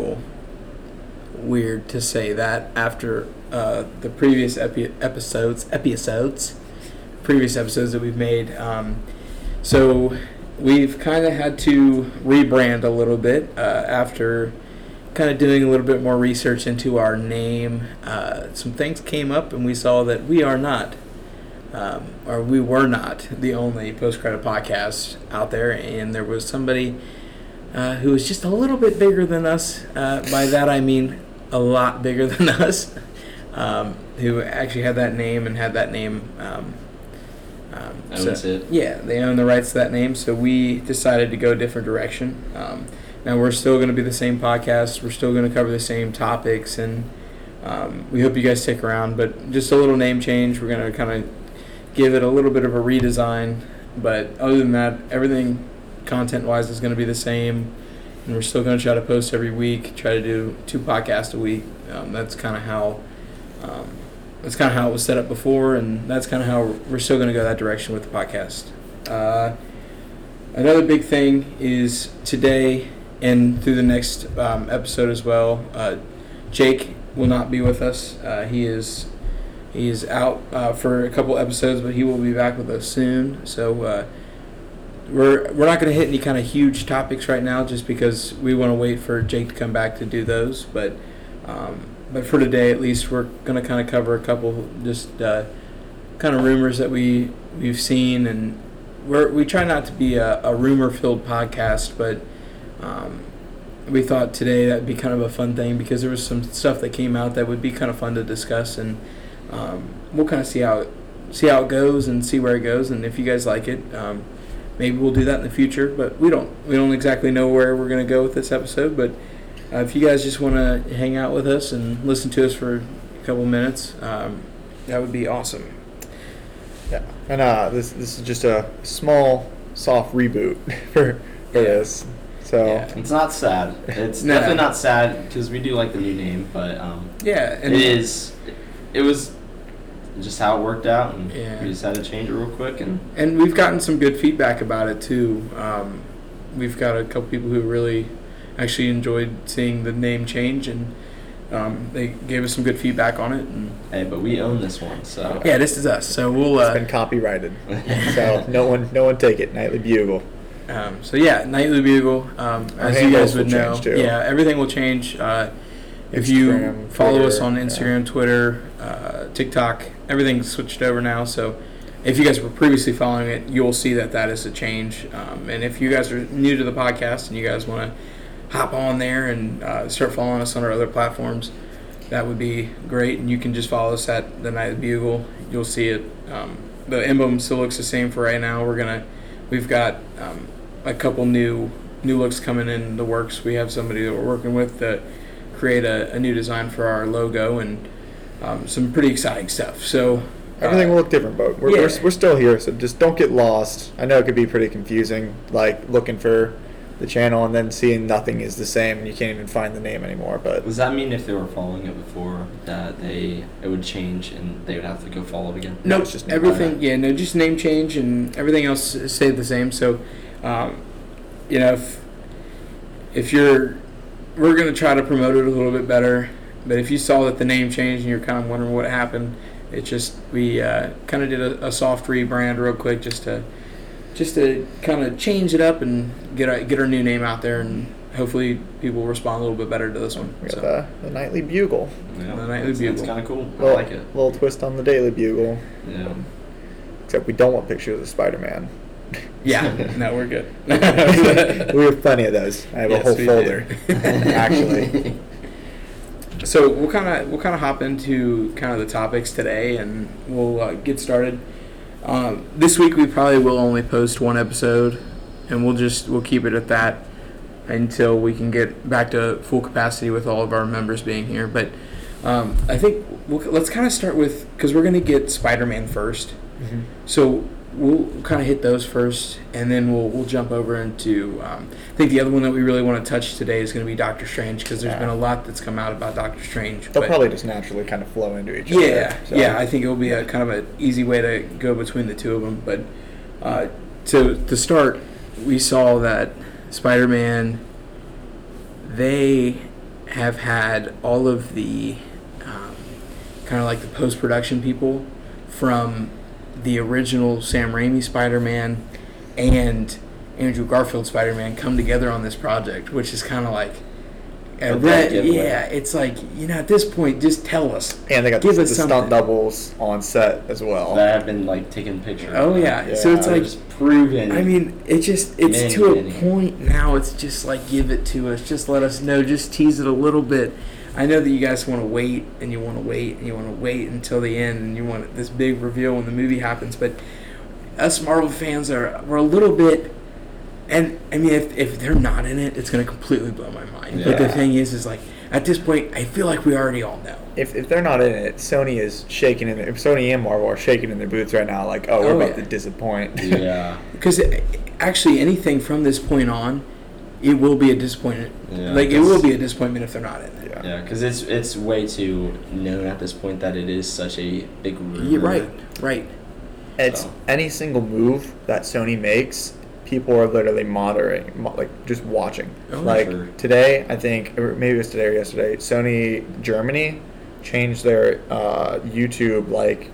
little weird to say that after uh, the previous epi- episodes, episodes, previous episodes that we've made. Um, so we've kind of had to rebrand a little bit uh, after kind of doing a little bit more research into our name. Uh, some things came up, and we saw that we are not. Um, or we were not the only post credit podcast out there, and there was somebody uh, who was just a little bit bigger than us. Uh, by that I mean a lot bigger than us, um, who actually had that name and had that name. Um, um, Owns it. Yeah, they own the rights to that name, so we decided to go a different direction. Um, now we're still going to be the same podcast. We're still going to cover the same topics, and um, we hope you guys stick around. But just a little name change. We're going to kind of give it a little bit of a redesign. But other than that, everything content-wise is going to be the same, and we're still going to try to post every week. Try to do two podcasts a week. Um, that's kind of how. Um, that's kind of how it was set up before, and that's kind of how we're still going to go that direction with the podcast. Uh, another big thing is today and through the next um, episode as well. Uh, Jake will not be with us. Uh, he is he is out uh, for a couple episodes, but he will be back with us soon. So uh, we're we're not going to hit any kind of huge topics right now, just because we want to wait for Jake to come back to do those. But um, but for today, at least, we're going to kind of cover a couple just uh, kind of rumors that we we've seen, and we're we try not to be a, a rumor-filled podcast, but um, we thought today that'd be kind of a fun thing because there was some stuff that came out that would be kind of fun to discuss, and um, we'll kind of see how it, see how it goes and see where it goes, and if you guys like it. Um, maybe we'll do that in the future, but we don't we don't exactly know where we're going to go with this episode. But uh, if you guys just want to hang out with us and listen to us for a couple minutes, um, that would be awesome. Yeah, and uh, this this is just a small, soft reboot for for Yeah. this. So Yeah. It's not sad. It's No. definitely not sad because we do like the new name, but um, Yeah, and it is. It was just how it worked out, and Yeah. we decided to change it real quick. And and we've gotten some good feedback about it too. Um, we've got a couple people who really actually enjoyed seeing the name change, and um, they gave us some good feedback on it. And hey, but we own this one, so yeah, this is us. So we'll. it's Uh, been copyrighted. so no one no one take it. Nightly Bugle. Um, so yeah, Nightly Bugle. Um, as you guys would know, too. yeah, everything will change. Uh, if you Instagram, follow us Twitter, on yeah. Instagram, Twitter, uh, TikTok, everything's switched over now. So if you guys were previously following it, you'll see that that is a change. Um, and if you guys are new to the podcast and you guys want to hop on there and uh, start following us on our other platforms, that would be great. And you can just follow us at the Nightly Bugle. You'll see it. Um, the emblem still looks the same for right now. We're gonna, we've got um, a couple new new looks coming in the works. We have somebody that we're working with to create a, a new design for our logo and um, some pretty exciting stuff. So uh, Everything will look different, but we're, yeah. we're, we're still here, so just don't get lost. I know it could be pretty confusing, like looking for the channel and then seeing nothing is the same and you can't even find the name anymore. But does that mean if they were following it before that they it would change and they would have to go follow it again? No, No, it's just name everything. change. Yeah, no, just name change and everything else stayed the same. So, um, you know, if if you're, we're gonna try to promote it a little bit better. But if you saw that the name changed and you're kind of wondering what happened, it just we uh, kind of did a, a soft rebrand real quick just to just to kind of change it up and get our, get our new name out there and hopefully people respond a little bit better to this one. we got So, the, the Nightly Bugle. Yeah, The Nightly that's, Bugle. kind of cool. I Little, like it. little twist on the Daily Bugle. Yeah. Except we don't want pictures of Spider Man. yeah, no, we're good. we have plenty of those. I have Yes, a whole folder, actually. So we'll kind of we'll kind of hop into kind of the topics today, and we'll uh, get started. Um, this week we probably will only post one episode, and we'll just we'll keep it at that until we can get back to full capacity with all of our members being here. But um, I think we'll, let's kind of start with because we're gonna get Spider-Man first. Mhm. So we'll kind of hit those first, and then we'll we'll jump over into. Um, I think the other one that we really want to touch today is going to be Doctor Strange because there's Yeah. been a lot that's come out about Doctor Strange. They'll probably just naturally kind of flow into each other. yeah, so. yeah. I think it will be a kind of an easy way to go between the two of them. But uh, to to start, we saw that Spider-Man. They have had all of the um, kind of like the post production people from the original Sam Raimi Spider Man and Andrew Garfield Spider Man come together on this project, which is kind of like. a A re- bad giveaway. yeah, it's like you know at this point, just tell us. And they got Give the, us the something. stunt doubles on set as well. that have been like taking pictures. Oh yeah. so it's like just proven. I mean, it just it's Many, to a many. point now. It's just like give it to us. Just let us know. Just tease it a little bit. I know that you guys want to wait and you want to wait and you want to wait until the end and you want this big reveal when the movie happens. But us Marvel fans are we're a little bit. And I mean, if, if they're not in it, it's gonna completely blow my mind. But the thing is, is like at this point, I feel like we already all know. if, if they're not in it, Sony is shaking in their, Sony and Marvel are shaking in their boots right now. Like, oh, we're Oh, about yeah. to disappoint. yeah. Because eh, actually, anything from this point on, it will be a disappointment. Yeah, like it will be a disappointment if they're not in it. Yeah. Yeah, because it's it's way too known at this point that it is such a big rumor. You're right, right. It's So. any single move that Sony makes, people are literally monitoring, mo- like just watching. Oh, like sure. today, I think, or maybe it was today or yesterday. Sony Germany changed their uh, YouTube like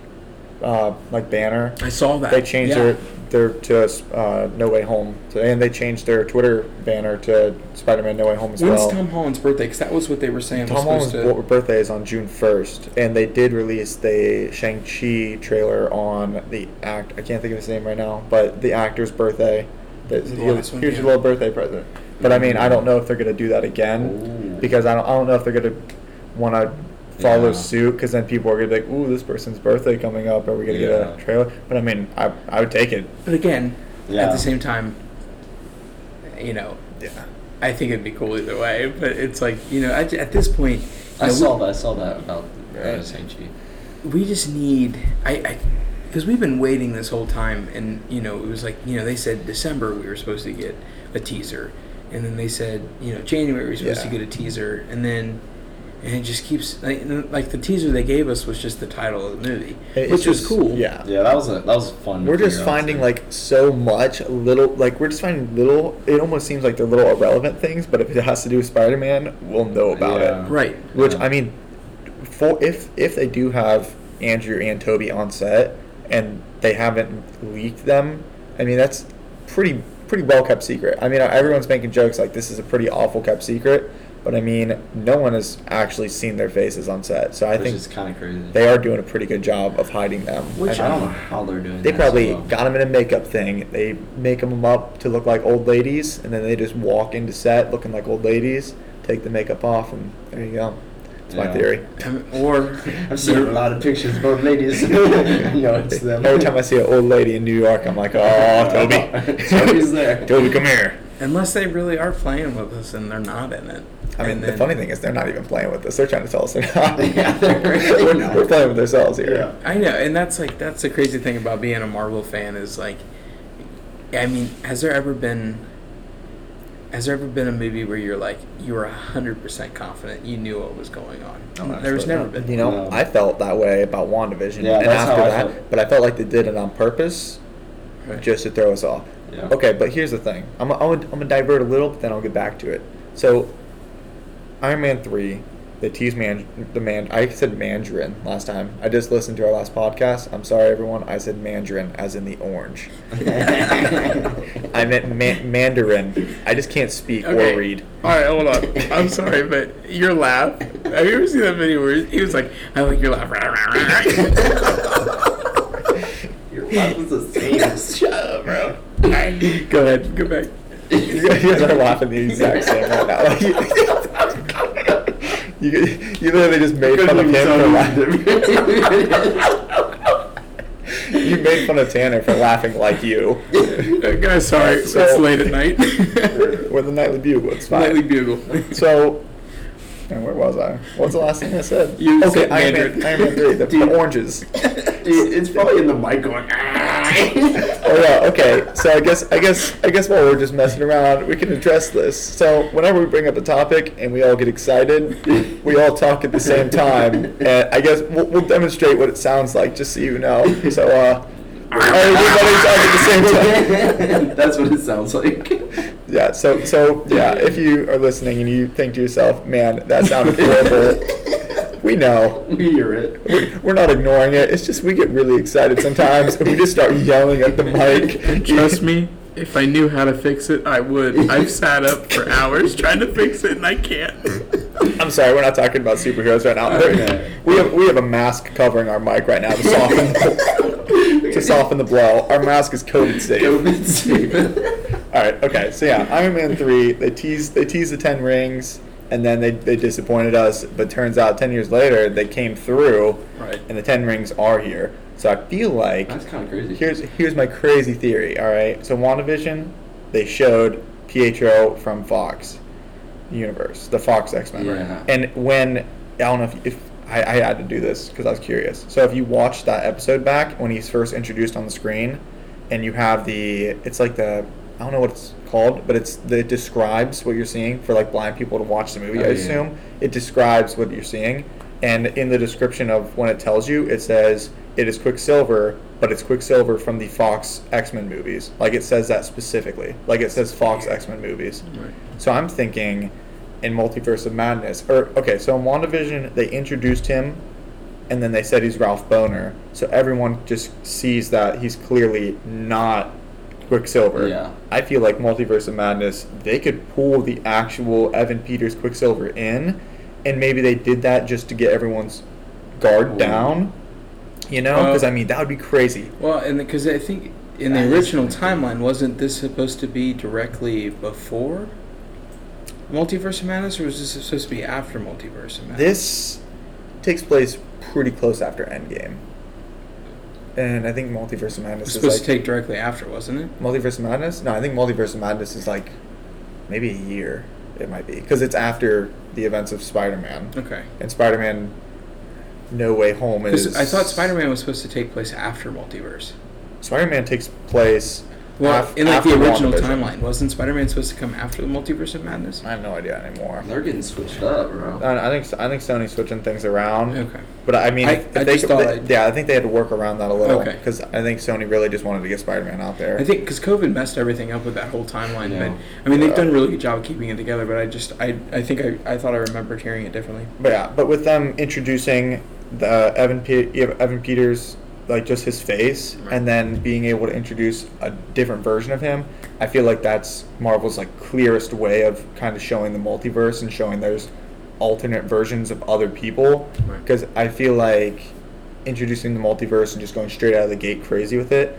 uh, like banner. I saw that. They changed Yeah. their their to uh, No Way Home, and they changed their Twitter banner to Spider-Man No Way Home as When's well. Tom Holland's birthday? Because that was what they were saying. Tom Holland's to. birthday is on June 1st, and they did release the Shang-Chi trailer on the act. I can't think of his name right now, but the actor's birthday. That, The here's last here's your yeah. little birthday present. But I mean, I don't know if they're going to do that again Ooh. because I don't, I don't know if they're going to want to follow Yeah. suit because then people are going to be like, ooh, this person's birthday coming up. Are we going to Yeah. get a trailer? But I mean, I, I would take it. But again, at the same time, you know, Yeah. I think it'd be cool either way. But it's like you know, at, at this point, I know, saw that. I saw that about uh, Right. Shang-Chi. we just need I because we've been waiting this whole time and you know it was like you know they said December we were supposed to get a teaser and then they said you know January we were supposed Yeah. to get a teaser and then and it just keeps like, like the teaser they gave us was just the title of the movie It's which was cool Yeah. Yeah, that was a, that was fun. We're just finding like so much little, like we're just finding little. It almost seems like they're little irrelevant things, but if it has to do with Spider-Man, we'll know about Yeah. it. right Which Yeah. I mean, for if if they do have Andrew and Tobey on set and they haven't leaked them, I mean that's pretty pretty well kept secret. I mean everyone's making jokes like this is a pretty awful kept secret, but I mean no one has actually seen their faces on set, so I which think is kind of crazy. they are doing a pretty good job of hiding them. Which I mean, don't know how they're doing. they probably so well. got them in a makeup thing. They make them up to look like old ladies, and then they just walk into set looking like old ladies, take the makeup off, and there you go. That's my theory. Or I've seen a lot of pictures of old ladies. I know it's them. Every time I see an old lady in New York, I'm like, oh, Tobey. Tobey's there. Tobey, come here. Unless they really are playing with us and they're not in it I mean, And the then- funny thing is, they're not even playing with us. They're trying to tell us they're not. Yeah, they're really we're, not. we're playing with ourselves here. Yeah. I know, and that's like that's the crazy thing about being a Marvel fan is like, I mean, has there ever been, has there ever been a movie where you're like you were hundred percent confident you knew what was going on? Oh, There's never been. You know, No. I felt that way about WandaVision. Yeah, and that's after how I that, felt. but I felt like they did it on purpose Right. just to throw us off. Yeah. Okay, but here's the thing. I'm, I'm, I'm going to divert a little, but then I'll get back to it. So, Iron Man 3, they teased man, the man. I said Mandarin last time. I just listened to our last podcast. I'm sorry, everyone. I said Mandarin, as in the orange. I meant man, Mandarin. I just can't speak Okay. or read. All right, hold on. I'm sorry, but your laugh. Have you ever seen that video where he was like, "I like your laugh." Your laugh was the same. Shut up, bro. Go ahead, go back. you guys are laughing the exact same right now. Like, you, you literally just made fun of him for laughing. you made fun of Tanner for laughing like you. Uh, guys, sorry, So- it's late at night. With the nightly bugle, it's fine. Nightly bugle. So, and where was I? What's the last thing I said? You okay, Iron Man. Iron Man 3, the, the oranges. Dude, it's probably in the mic going. Oh yeah, okay. So I guess I guess I guess while we're just messing around, we can address this. So whenever we bring up a topic and we all get excited, we all talk at the same time, and I guess we'll, we'll demonstrate what it sounds like, just so you know. So uh, Everybody talk at the same time. That's what it sounds like. Yeah. So so yeah. If you are listening and you think to yourself, "Man, that sounded horrible," we know. We hear it. We're- We're not ignoring it. It's just we get really excited sometimes and we just start yelling at the mic. Trust me, if I knew how to fix it, I would. I've sat up for hours trying to fix it and I can't. I'm sorry, we're not talking about superheroes right now. Okay. We have we have a mask covering our mic right now to soften to soften the blow. Our mask is COVID safe. COVID safe. All right. Okay. So yeah, Iron Man three. They tease they teased the ten rings, and then they, they disappointed us. But turns out ten years later they came through, Right. and the ten rings are here. So I feel like That's kind of crazy. here's here's my crazy theory. All right. So WandaVision, they showed Pietro from Fox universe, the Fox X Men. Yeah. And when I don't know if, if I, I had to do this because I was curious. So if you watch that episode back when he's first introduced on the screen, and you have the it's like the I don't know what it's called, but it's it describes what you're seeing for like blind people to watch the movie. Oh, I yeah. assume it describes what you're seeing, and in the description of when it tells you, it says it is Quicksilver, but it's Quicksilver from the Fox X Men movies. Like it says that specifically. Like it says Fox X Men movies. Right. So I'm thinking in Multiverse of Madness, or okay, so in WandaVision they introduced him, and then they said he's Ralph Bohner, so everyone just sees that he's clearly not Quicksilver. Yeah. I feel like Multiverse of Madness they could pull the actual Evan Peters Quicksilver in, and maybe they did that just to get everyone's guard Ooh. down. You know, because I mean that would be crazy. Well, and because I think in That the original timeline, wasn't this supposed to be directly before Multiverse of Madness, or was this supposed to be after Multiverse of Madness? This takes place pretty close after Endgame. And I think Multiverse of it Madness was is supposed like to take directly after, wasn't it? Multiverse of Madness. No, I think Multiverse of Madness is like maybe a year. It might be because it's after the events of Spider-Man, Okay. and Spider-Man No Way Home is. I thought Spider-Man was supposed to take place after Multiverse. Spider-Man takes place. Well, af- in like the original WandaVision. timeline, wasn't Spider-Man supposed to come after the Multiverse of Madness? I have no idea anymore. They're getting switched up, bro. I, I think I think Sony's switching things around. Okay. But I mean, I- if I they, just thought they- yeah, I think they had to work around that a little Okay. because I think Sony really just wanted to get Spider-Man out there. I think because COVID messed everything up with that whole timeline. Yeah. But I mean, they've Yeah. done a really good job of keeping it together. But I just, I, I think I, I thought I remembered hearing it differently. But yeah, but with them introducing the Evan Pe- Evan Peters, like just his face, Right. and then being able to introduce a different version of him, I feel like that's Marvel's like clearest way of kind of showing the multiverse and showing there's alternate versions of other people. Right. Because I feel like introducing the multiverse and just going straight out of the gate crazy with it.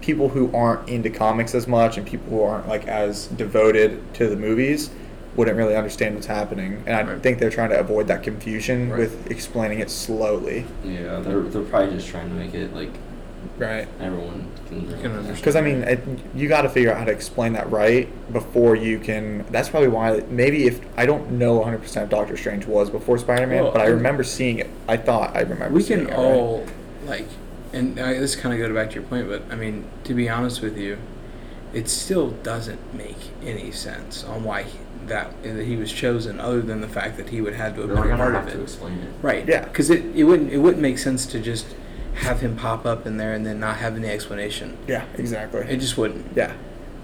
People who aren't into comics as much and people who aren't like as devoted to the movies wouldn't really understand what's happening. And I Right. think they're trying to avoid that confusion Right. with explaining it slowly. Yeah, they're they're probably just trying to make it like Right. everyone can. Can understand. Because I mean, it, you got to figure out how to explain that right before you can. That's probably why. Maybe if I don't know 100 percent if Doctor Strange was before Spider Man, Well, but I I- remember seeing it. I thought I remember. we seeing can it, right? all like and I, this kind of go back to your point but i mean to be honest with you it still doesn't make any sense on why he, that that he was chosen other than the fact that he would have to have They're been a part have of to it explain it. right Yeah. because it, it wouldn't it wouldn't make sense to just have him pop up in there and then not have any explanation Yeah, exactly. it just wouldn't Yeah.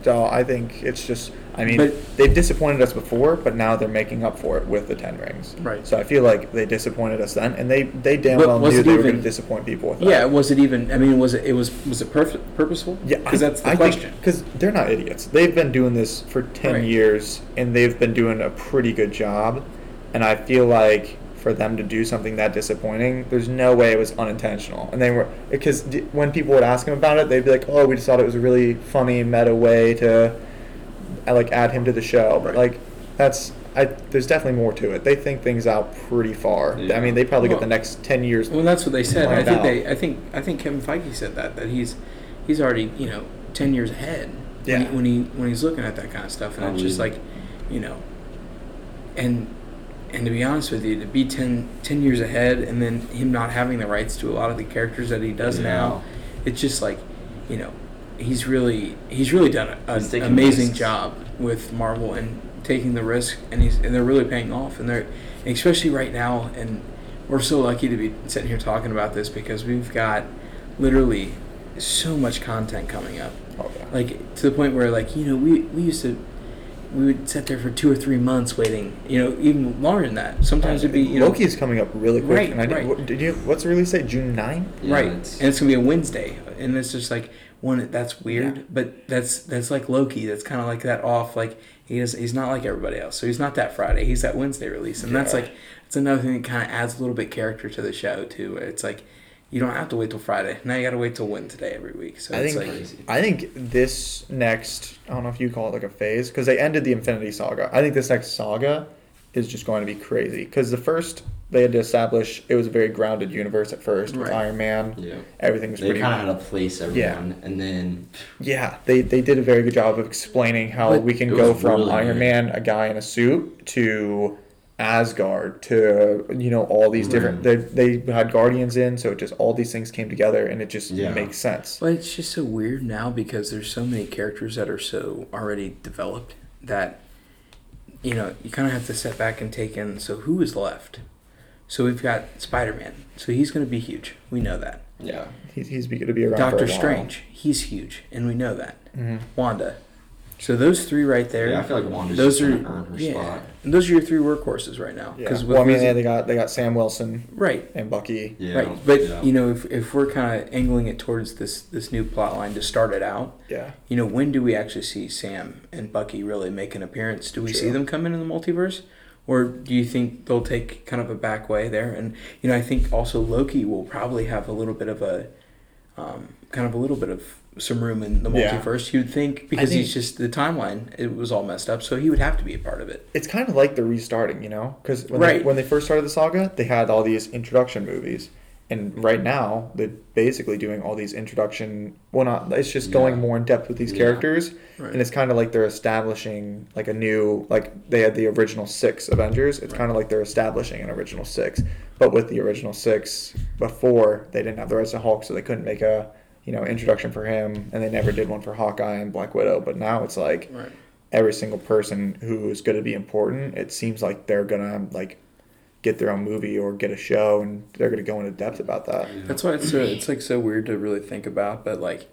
So I think it's just. I mean, But- they've disappointed us before, but now they're making up for it with the Ten Rings. Right. So I feel like they disappointed us then, and they they damn well knew it they were going to disappoint people with that. yeah was it even i mean was it it was was it perf- purposeful Yeah, because that's the I question Because they're not idiots. They've been doing this for ten Right. years, and they've been doing a pretty good job. And I feel like for them to do something that disappointing, there's no way it was unintentional. And they were because d- when people would ask them about it, they'd be like, "Oh, we just thought it was a really funny meta way to, uh, like, add him to the show." But Right. like, that's I. There's definitely more to it. They think things out pretty far. Yeah. I mean, they probably Well- get the next ten years. Well, that's what they said. I think out. they. I think. I think Kevin Feige said that that he's he's already you know ten years ahead. Yeah. When he, when he when he's looking at that kind of stuff, and I it's just like, you know, and and to be honest with you, to be 10, 10 years ahead, and then him not having the rights to a lot of the characters that he does Yeah. now, it's just like, you know, he's really he's really done an amazing risks. job with Marvel and taking the risk, and he's and they're really paying off, and they're especially right now, and we're so lucky to be sitting here talking about this because we've got literally so much content coming up. Oh, yeah. Like to the point where like you know we we used to we would sit there for two or three months waiting. You know, even longer than that. Sometimes it'd be you know Loki is coming up really quick. Right, and I did, right. what, did you? What's the release date? June 9? Yeah, right, it's- and it's gonna be a Wednesday, and it's just like one that's weird, Yeah. but that's that's like Loki. That's kind of like that off. Like he is he's not like everybody else. So he's not that Friday. He's that Wednesday release, and that's like it's another thing that kind of adds a little bit character to the show too. where It's like you don't have to wait till Friday. Now you got to wait till Wednesday every week. So I think like crazy. I think this next I don't know if you call it like a phase because they ended the Infinity Saga. I think this next saga is just going to be crazy because the first they had to establish it was a very grounded universe at first with Right. Iron Man. Yeah. Everything was They kind of had to place everyone, yeah. and then Yeah, they they did a very good job of explaining how But we can go from really Iron good. Man, a guy in a suit, to Asgard, to you know all these different. They they had Guardians in, so it just all these things came together, and it just Yeah. makes sense. But it's just so weird now because there's so many characters that are so already developed that you know you kind of have to step back and take in. So who is left? So we've got Spider Man. So he's going to be huge. We know that. yeah, He's he's going to be around. for Doctor a while. Strange. He's huge, and we know that. Mhm. Wanda. So those three right there. yeah. I feel like Wanda's those just are earn her yeah. spot. And those are your three workhorses right now. Yeah. with Well, I mean, yeah, they got they got Sam Wilson right. and Bucky. Yeah, Right, but yeah. you know, if, if we're kind of angling it towards this this new plot line to start it out, Yeah. you know, when do we actually see Sam and Bucky really make an appearance? Do we see them come in in the multiverse? Or do you think they'll take kind of a back way there? And, you know, I think also Loki will probably have a little bit of a, um, kind of a little bit of some room in the Yeah. multiverse, you'd think, because think- he's just, the timeline, it was all messed up, so he would have to be a part of it. It's kind of like the restarting, you know, because when Right. they, when they first started the saga, they had all these introduction movies, and right now they're basically doing all these introduction. Well, not it's just going Yeah. more in depth with these Yeah. characters, Right. and it's kind of like they're establishing like a new like they had the original six Avengers. It's Right. kind of like they're establishing an original six, but with the original six before they didn't have the rest of Hulk, so they couldn't make a you know introduction for him, and they never did one for Hawkeye and Black Widow. But now it's like Right. every single person who's going to be important, it seems like they're going to like get their own movie or get a show, and they're going to go into depth about that. That's why it's so, it's like so weird to really think about, but like,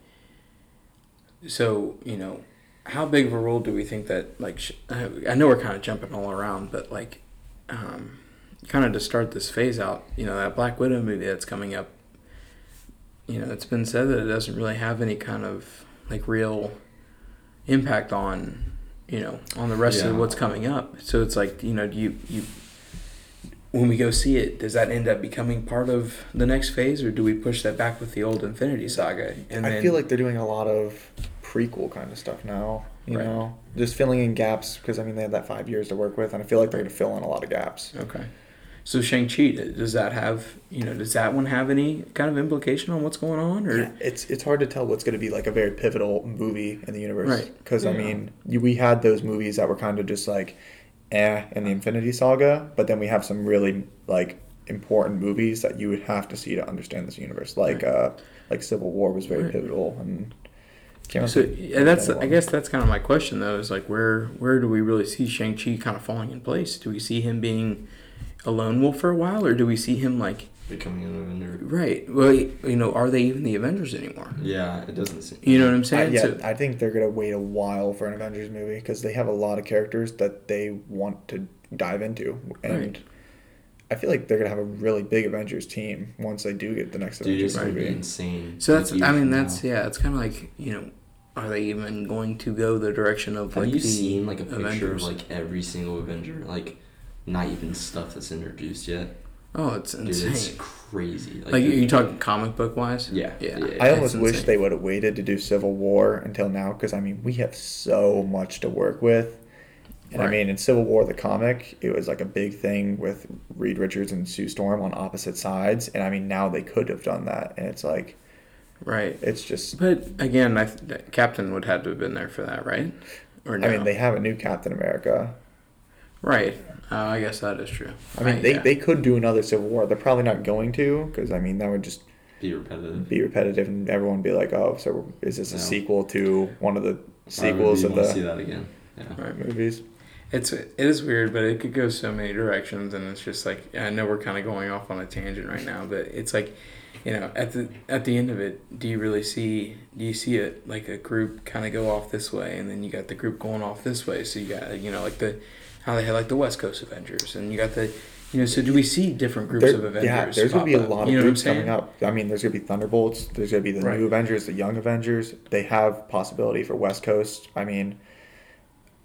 so you know, how big of a role do we think that like? Sh- I I know we're kind of jumping all around, but like, um, kind of to start this phase out, you know, that Black Widow movie that's coming up. You know, it's been said that it doesn't really have any kind of like real impact on you know on the rest of what's coming up. So it's like you know, do you you when we go see it, does that end up becoming part of the next phase, or do we push that back with the old Infinity Saga? And I then, feel like they're doing a lot of prequel kind of stuff now. You Right. know, just filling in gaps because I mean they had that five years to work with, and I feel like they're going to fill in a lot of gaps. okay. So Shang Chi, does that have you know does that one have any kind of implication on what's going on, or Yeah, it's it's hard to tell what's going to be like a very pivotal movie in the universe. Right. Because I mean, we had those movies that were kind of just like, eh, in the Infinity Saga, but then we have some really like important movies that you would have to see to understand this universe. Like, Right. uh, like Civil War was very Right. pivotal, and can't so remember yeah, that's the I guess that's kind of my question though is like where where do we really see Shang Chi kind of falling in place? Do we see him being a lone wolf for a while, or do we see him like becoming an Avenger. right? Well, you know, are they even the Avengers anymore? Yeah, it doesn't seem. You know what I'm I, saying? yeah, So- I think they're gonna wait a while for an Avengers movie because they have a lot of characters that they want to dive into, and Right. I feel like they're gonna have a really big Avengers team once they do get the next Dude, Avengers it's gonna be movie. insane. So that's, I mean, that's now. yeah, it's kind of like you know, are they even going to go the direction of Have like you the seen like a picture Avengers? of like every single Avenger? Like, not even stuff that's introduced yet. oh, it's Dude, insane. it's crazy. like, are the- you talking comic book wise? Yeah, yeah. yeah, I almost It's wish insane. they would have waited to do Civil War until now because I mean we have so much to work with, and I mean in Civil War the comic it was like a big thing with Reed Richards and Sue Storm on opposite sides, and I mean now they could have done that, and it's like right. it's just But again, I th- Captain would have to have been there for that, right? Or no? I mean they have a new Captain America. Right. Uh, I guess that is true. I mean they, yeah. they could do another Civil War. They're probably not going to because I mean that would just be repetitive. be repetitive and everyone would be like oh so is this a Yeah. sequel to one of the sequels of the see that again. Yeah. Right. movies? It's it is weird, but it could go so many directions, and it's just like I know we're kind of going off on a tangent right now, but it's like, you know, at the at the end of it, do you really see do you see it like a group kind of go off this way, and then you got the group going off this way? So you got you know like the how they had like the West Coast Avengers, and you got the you know. So do we see different groups There- of Avengers? yeah, there's gonna be a up? lot of You know groups coming up. I mean, there's gonna be Thunderbolts. There's gonna be the Right. new Avengers, the young Avengers. They have possibility for West Coast. I mean,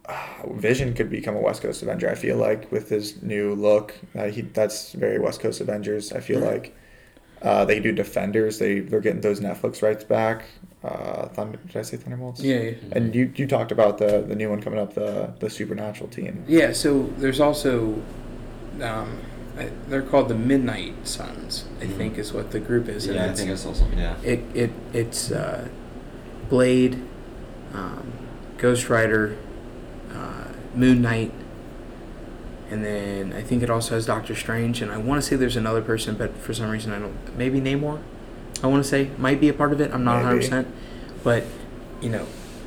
Vision could become a West Coast Avenger. I feel like with his new look, uh, he that's very West Coast Avengers. I feel Right. like uh, they do Defenders. They they're getting those Netflix rights back. Uh, Thunder, did I say Thunderbolts? Yeah, yeah. And you you talked about the the new one coming up, the the Supernatural team. Yeah, so there's also, um, I, they're called the Midnight Suns. I Mhm. think is what the group is. and Yeah, I it's- think I saw something. Yeah. it it it's uh, Blade, um, Ghost Rider, uh, Moon Knight, and then I think it also has Doctor Strange. And I want to say there's another person, but for some reason I don't. Maybe Namor. I want to say might be a part of it. I'm not 100, percent but you know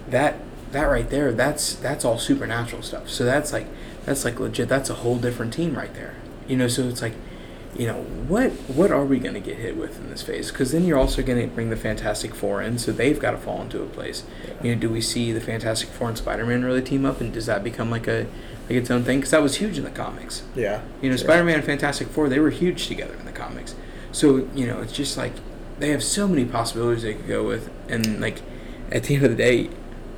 that that right there that's that's all supernatural stuff so that's like that's like legit that's a whole different team right there you know so it's like you know what what are we going to get hit with in this phase because then you're also going to bring the fantastic four in so they've got to fall into a place you know do we see the fantastic four and spider-man really team up and does that become like a like its own thing because that was huge in the comics Yeah. you know, Sure. Spider Man and Fantastic Four, they were huge together in the comics. So, you know, it's just like they have so many possibilities they could go with. And, like, at the end of the day,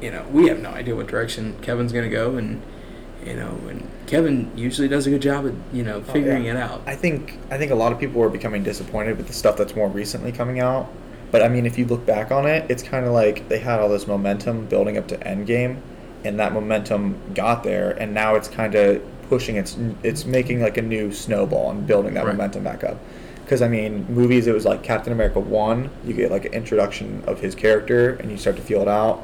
you know, we have no idea what direction Kevin's going to go. And, you know, and Kevin usually does a good job of, you know, Oh, figuring yeah. it out. I think I think a lot of people are becoming disappointed with the stuff that's more recently coming out. But I mean, if you look back on it, it's kind of like they had all this momentum building up to Endgame, and that momentum got there, and now it's kind of pushing its it's making like a new snowball and building that Right. momentum back up. Because I mean, movies it was like Captain America one, you get like an introduction of his character, and you start to feel it out.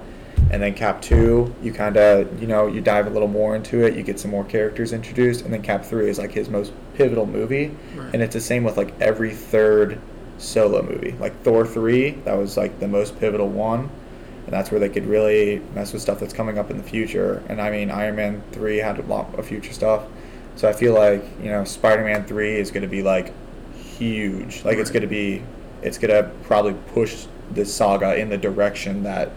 And then Cap two, you kind of you know you dive a little more into it, you get some more characters introduced, and then Cap three is like his most pivotal movie, Right. and it's the same with like every third solo movie. Like Thor three, that was like the most pivotal one, and that's where they could really mess with stuff that's coming up in the future. And I mean, Iron Man three had a lot of future stuff, so I feel like you know Spider Man three is going to be like huge. Like it's going to be, it's going to probably push the saga in the direction that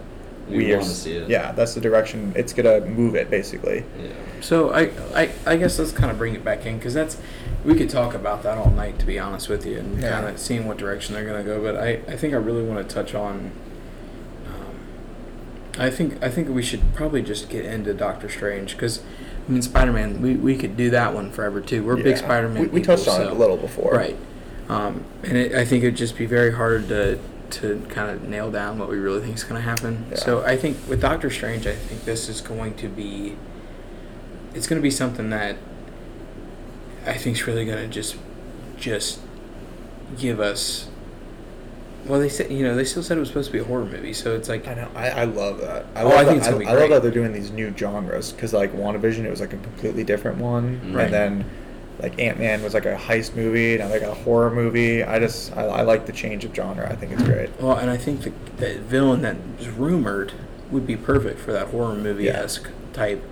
We we, are. wanna see it. Yeah, that's the direction. It's going to move it basically. Yeah. So I, I, I guess let's kind of bring it back in because that's we could talk about that all night to be honest with you and Yeah. kind of seeing what direction they're gonna go. But I, I think I really want to touch on. Um, I think I think we should probably just get into Doctor Strange because I mean Spider Man we, we could do that one forever too. We're big Spider Man. We, we touched on it a little before. Right. Um, and it, I think it'd just be very hard to to kind of nail down what we really think is going to happen. Yeah. So I think with Doctor Strange, I think this is going to be it's going to be something that I think is really going to just just give us. Well, they said you know they still said it was supposed to be a horror movie, so it's like I know. I, I love that. I Oh, love I think that. it's gonna be I, I love that they're doing these new genres because like WandaVision, it was like a completely different one, Right. and then like Ant Man was like a heist movie. Now they got a horror movie. I just I, I like the change of genre. I think it's great. well, and I think the, the villain that was rumored would be perfect for that horror movie esque type.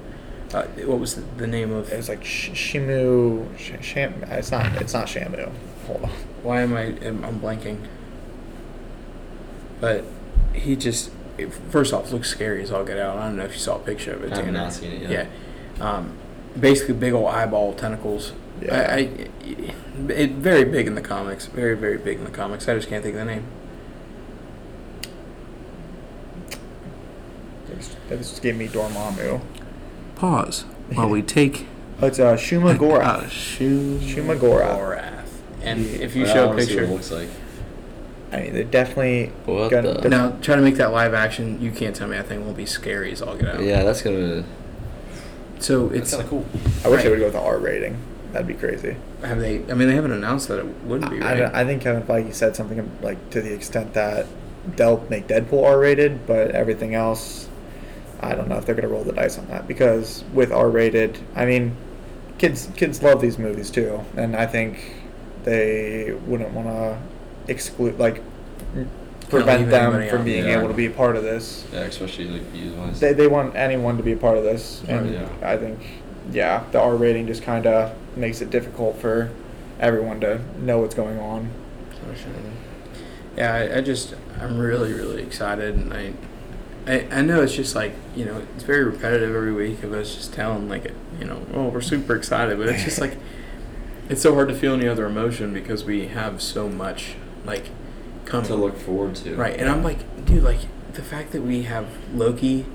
Uh, what was the, the name of? It was like Sh- Shimu. Sh- Sham. It's not. It's not Shamu. Hold on. Why am I? am- I'm blanking. But he just first off looks scary as all get out. I don't know if you saw a picture of it. I have not seen it yet. Yeah, um, basically big old eyeball tentacles. Yeah. I, I, it very big in the comics. Very very big in the comics. I just can't think of the name. That just gave me Dormammu. Pause while we take Oh, it's uh, Shuma Gorath. uh, Shum- Shuma Gorath. Gorath. And Yeah. if you But I show a wanna see what picture, it looks like. I mean, they're definitely What gonna. the- now try to make that live action. You can't tell me that thing won't be scary as all get out. Yeah, that's gonna. So It's it's kind of cool. I wish they would go with the R rating. That'd be crazy. have they? I mean, they haven't announced that it wouldn't be I, right. don't- I think Kevin Feige said something like to the extent that they'll make Deadpool R rated, but everything else, I don't know if they're gonna roll the dice on that because with R rated, I mean, kids kids love these movies too, and I think they wouldn't want to exclude like prevent them from being Yeah. able to be a part of this. Yeah, especially like views wise. They, they want anyone to be a part of this, and Right, I think yeah, the R rating just kind of makes it difficult for everyone to know what's going on. Yeah, I, I just I'm really really excited, and I, I I know it's just like you know it's very repetitive every week of us just telling like you know oh we're super excited, but it's just like it's so hard to feel any other emotion because we have so much like coming to look forward to. right, and I'm like dude like the fact that we have Loki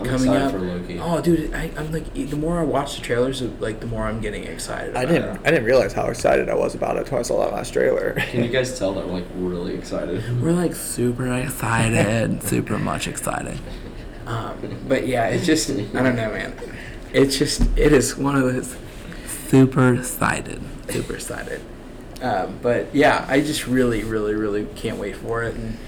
I'm coming up. for Loki. Oh, dude, I, I'm like the more I watch the trailers, like the more I'm getting excited. I didn't It. I didn't realize how excited I was about it until I saw that last trailer. Can you guys tell that we're like really excited? We're like super excited, super much excited. Um, but yeah, it's just I don't know, man. It's just it is one of those super excited, super excited. Um, but yeah, I just really, really, really can't wait for it, and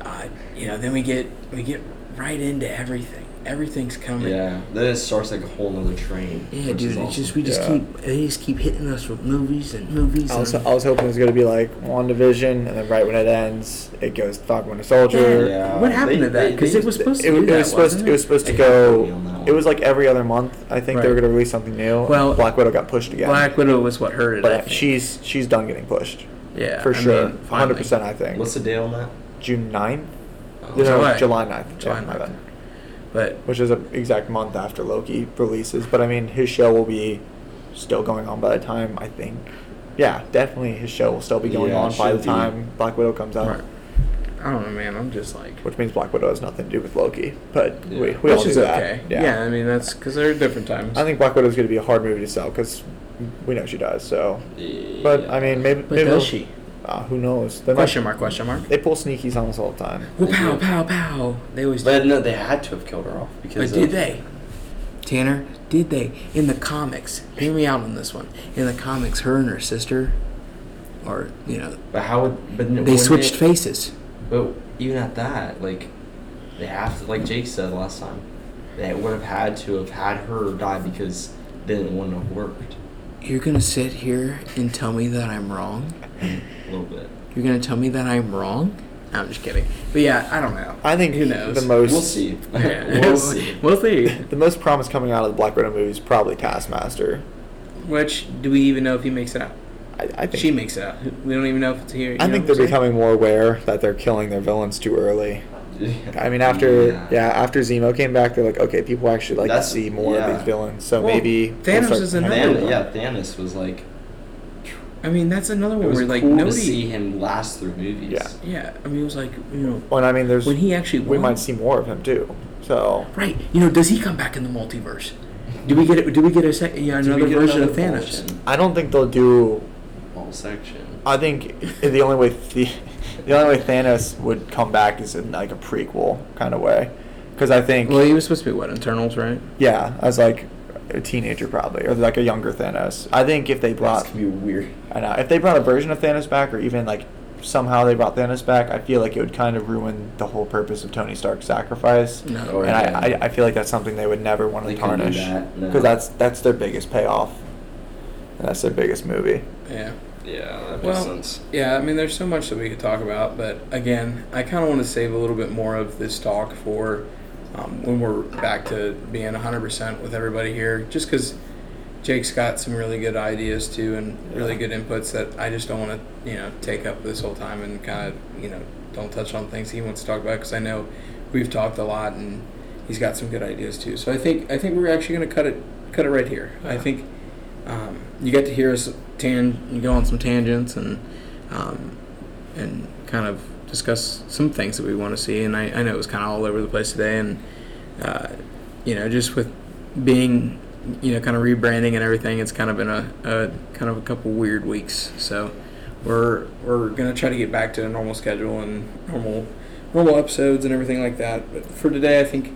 uh, you know, then we get we get right into everything. Everything's coming. Yeah. Then it starts like a whole nother train. Yeah, which dude. is It's just we just Yeah. keep they just keep hitting us with movies and movies. I was, and, I was hoping it was going to be like WandaVision, and then right when it ends, it goes Falcon Winter Soldier. Yeah. What happened They- to that? Because it was supposed to. It, do it that, was supposed wasn't to, it was supposed to They go. It was like every other month. I think they were going to release something new. Well, Black Widow got pushed again. Black Widow was what hurt it. I but think. she's she's done getting pushed yeah for I sure, hundred percent. I think What's the date on that? June 9th? Oh, No, July. July 9th. July yeah, 9th. But Which is an exact month after Loki releases. But I mean, his show will be still going on by the time I think. Yeah, definitely his show will still be going Yeah, on by the be. time Black Widow comes out. right. I don't know, man. I'm just like. Which means Black Widow has nothing to do with Loki. But Yeah. we, we all which do is that. okay. Yeah. Yeah. I mean that's because they're different times. I think Black Widow is going to be a hard movie to sell because we know she does. So, but I mean, maybe. But maybe does she? Uh, who knows? They might- Question mark? Question mark? They pull sneakies on us all the time. Well, They pow, do. pow, pow. They always. But do. no, they had to have killed her off because. But did they? Tanner, did they? In the comics, hear me out on this one. In the comics, her and her sister, or you know, But how would? But no, they switched it- faces. But even at that, like, they have to, like Jake said last time, they would have had to have had her die because then it wouldn't have worked You're gonna sit here and tell me that I'm wrong. a little bit. You're gonna tell me that I'm wrong. I'm just kidding. But yeah, I don't know. I think who knows. the most We'll see. We'll see. we'll see. the most promise coming out of the Black Widow movie is probably Taskmaster. Which do we even know if he makes it out? I, I think She makes it out. We don't even know if it's here. I think they're becoming more aware that they're killing their villains too early. I mean, after yeah, after Zemo came back, they're like, okay, people actually like That's- to see more yeah. of these villains. So Well, maybe Thanos we'll is another Thanos, one. yeah, Thanos was like. I mean, that's another It one was where like cool to nobody. see him last through movies. Yeah. Yeah, I mean, it was like you know Well, and I mean, there's when he actually we won. might see more of him too. So Right. You know, does he come back in the multiverse? Do we get it? Do we get a sec- yeah, another get version another of Thanos? Vulcan I don't think they'll do. All section. I think the only way the, the only way Thanos would come back is in like a prequel kind of way, because I think Well, he was supposed to be what Eternals, right? yeah, as like a teenager probably or like a younger Thanos. I think if they That's brought gonna be weird. I know. If they brought a version of Thanos back, or even like somehow they brought Thanos back, I feel like it would kind of ruin the whole purpose of Tony Stark's sacrifice. No. Oh, and. I, I, I feel like that's something they would never want to couldn't do tarnish that, no. because that's that's their biggest payoff. And that's their biggest movie. Yeah. Yeah, that makes Well, sense. yeah. I mean, there's so much that we could talk about, but again, I kind of want to save a little bit more of this talk for um, when we're back to being 100% with everybody here. Just because Jake's got some really good ideas too, and really good inputs that I just don't want to, you know, take up this whole time and kind of, you know, don't touch on things he wants to talk about because I know we've talked a lot and he's got some good ideas too. So I think I think we're actually going to cut it cut it right here. I think um, you get to hear us tan go on some tangents and um, and kind of discuss some things that we want to see. And I, I know it was kind of all over the place today, and uh, you know, just with being you know kind of rebranding and everything, it's kind of been a, a kind of a couple weird weeks. So we're we're gonna try to get back to a normal schedule and normal normal episodes and everything like that. But for today, I think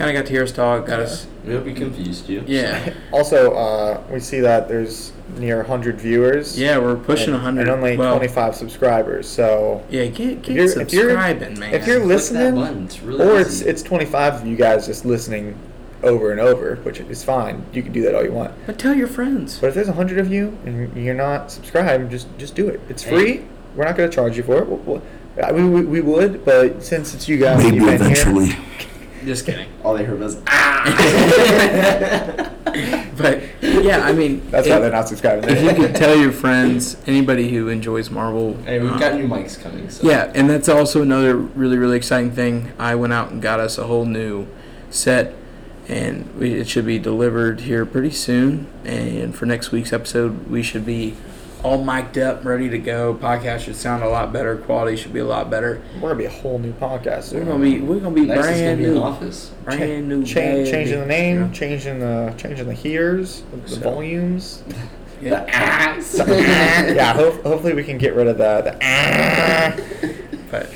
kind of got to hear us talk, got us. We hope we confused you. Yeah. Also, uh, we see that there's near 100 viewers. Yeah, we're pushing and, 100. and only well, 25 subscribers. So Yeah, get, get you're- if you're- subscribing, man. if you're listening, that button. It's really or it's easy. it's 25 of you guys just listening over and over, which is fine. You can do that all you want. but tell your friends. But if there's 100 of you and you're not subscribed, just just do it. It's Hey. free. We're not going to charge you for it. We'll, we'll, I mean, we, we would, but since it's you guys, you've been here. Just kidding. All they heard was ah. but yeah, I mean, That's if, why they're not subscribing. if you could tell your friends, anybody who enjoys Marvel, Hey, we've um, got new mics coming. So. Yeah, and that's also another really, really exciting thing. I went out and got us a whole new set, and we, it should be delivered here pretty soon. And for next week's episode, we should be all mic'd up, ready to go. Podcast should sound a lot better. Quality should be a lot better. We're gonna be a whole new podcast. We're gonna be we're gonna be Next is gonna brand be new, office. brand new, Cha- bad changing the name, you know? changing the changing the hears, the, volumes. the So- volumes. Yeah. yeah, ho- hopefully we can get rid of the the. ah. But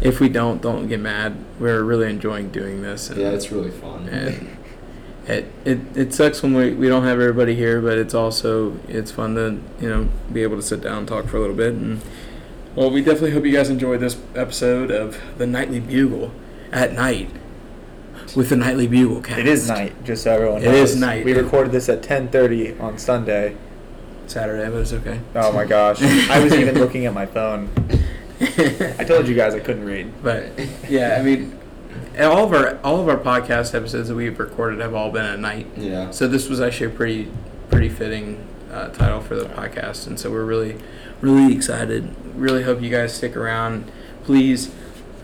if we don't, don't get mad. We're really enjoying doing this. And, Yeah, it's really fun. and it, it it sucks when we, we don't have everybody here, but it's also it's fun to you know be able to sit down and talk for a little bit. And well, we definitely hope you guys enjoyed this episode of the Nightly Bugle at night with the Nightly Bugle cast. It is night, just so everyone It knows. is night. We recorded this at 10:30 on Sunday. Saturday, but it's okay. Oh my gosh, I was even looking at my phone. I told you guys I couldn't read. But yeah, I mean, all of our all of our podcast episodes that we've recorded have all been at night. Yeah. So this was actually a pretty pretty fitting uh, title for the podcast, and so we're really really excited. Really hope you guys stick around. Please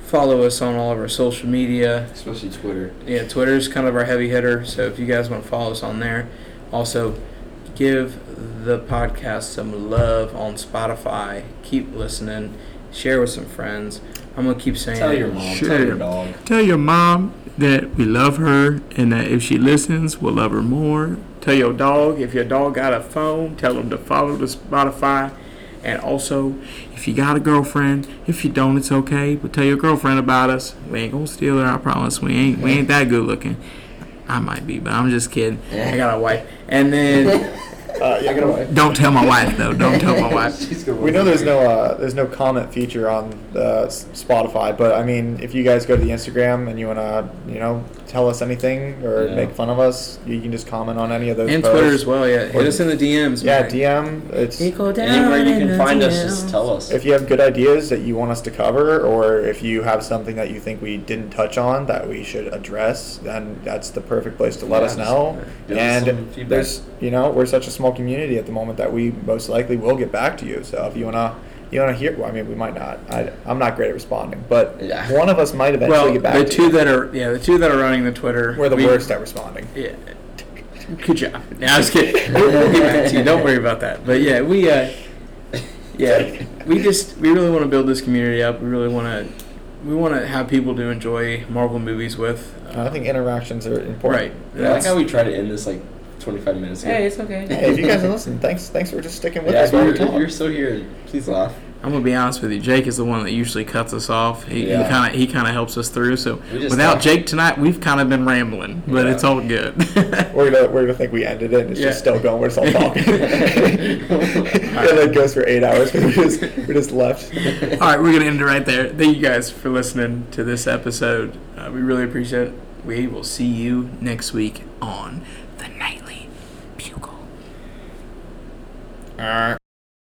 follow us on all of our social media. Especially Twitter. Yeah, Twitter is kind of our heavy hitter, so if you guys want to follow us on there, also give the podcast some love on Spotify. Keep listening. Share with some friends. I'm gonna keep saying Tell it. your mom. Share. Tell your dog. Tell your mom that we love her and that if she listens, we'll love her more. Tell your dog, if your dog got a phone, tell him to follow the Spotify. And also, if you got a girlfriend, if you don't, it's okay. But tell your girlfriend about us. We ain't gonna steal her, I promise. We ain't we ain't that good looking. I might be, but I'm just kidding. I got a wife. And then Uh, yeah, don't tell my wife though. Don't tell my wife. She's gonna We know there's no uh, there's no comment feature on the S- Spotify, but I mean, if you guys go to the Instagram and you wanna you know tell us anything or Yeah. make fun of us, you can just comment on any of those. And posts. Twitter as well, yeah. Hit us in the DMs. Yeah, man. DM. It's Anywhere you can find us, just tell us. if you have good ideas that you want us to cover, or if you have something that you think we didn't touch on that we should address, then that's the perfect place to let Yeah, us just know. give us some And feedback. there's, you know, we're such a small community at the moment that we most likely will get back to you. So if you wanna, you wanna hear, well, I mean, we might not. I, I'm not great at responding, but Yeah. one of us might eventually Well, get back the to two you. that are yeah, the two that are running the Twitter. we're the we- worst at responding. Yeah. Good job. No, I was kidding. We'll, we'll get back to you. Don't worry about that. But yeah, we uh, yeah, we just we really want to build this community up. We really want to we want to have people to enjoy Marvel movies with. I think interactions are important. Right. Yeah, I like how we try to end this like 25 minutes ago. Hey, it's okay. Hey, if you guys are listening, thanks, thanks for just sticking with yeah, us if while we you're, if you're still here, please laugh. I'm gonna be honest with you. Jake is the one that usually cuts us off. He Yeah. kind of he kind of helps us through. So without talk. Jake tonight, we've kind of been rambling, but Yeah. it's all good. We're gonna we're gonna think we ended it. and It's Yeah. just still going. We're still talking. and it goes for eight hours because we just we just left. All right, we're gonna end it right there. Thank you guys for listening to this episode. Uh, we really appreciate it. We will see you next week on the Nightly Bugle. Uh,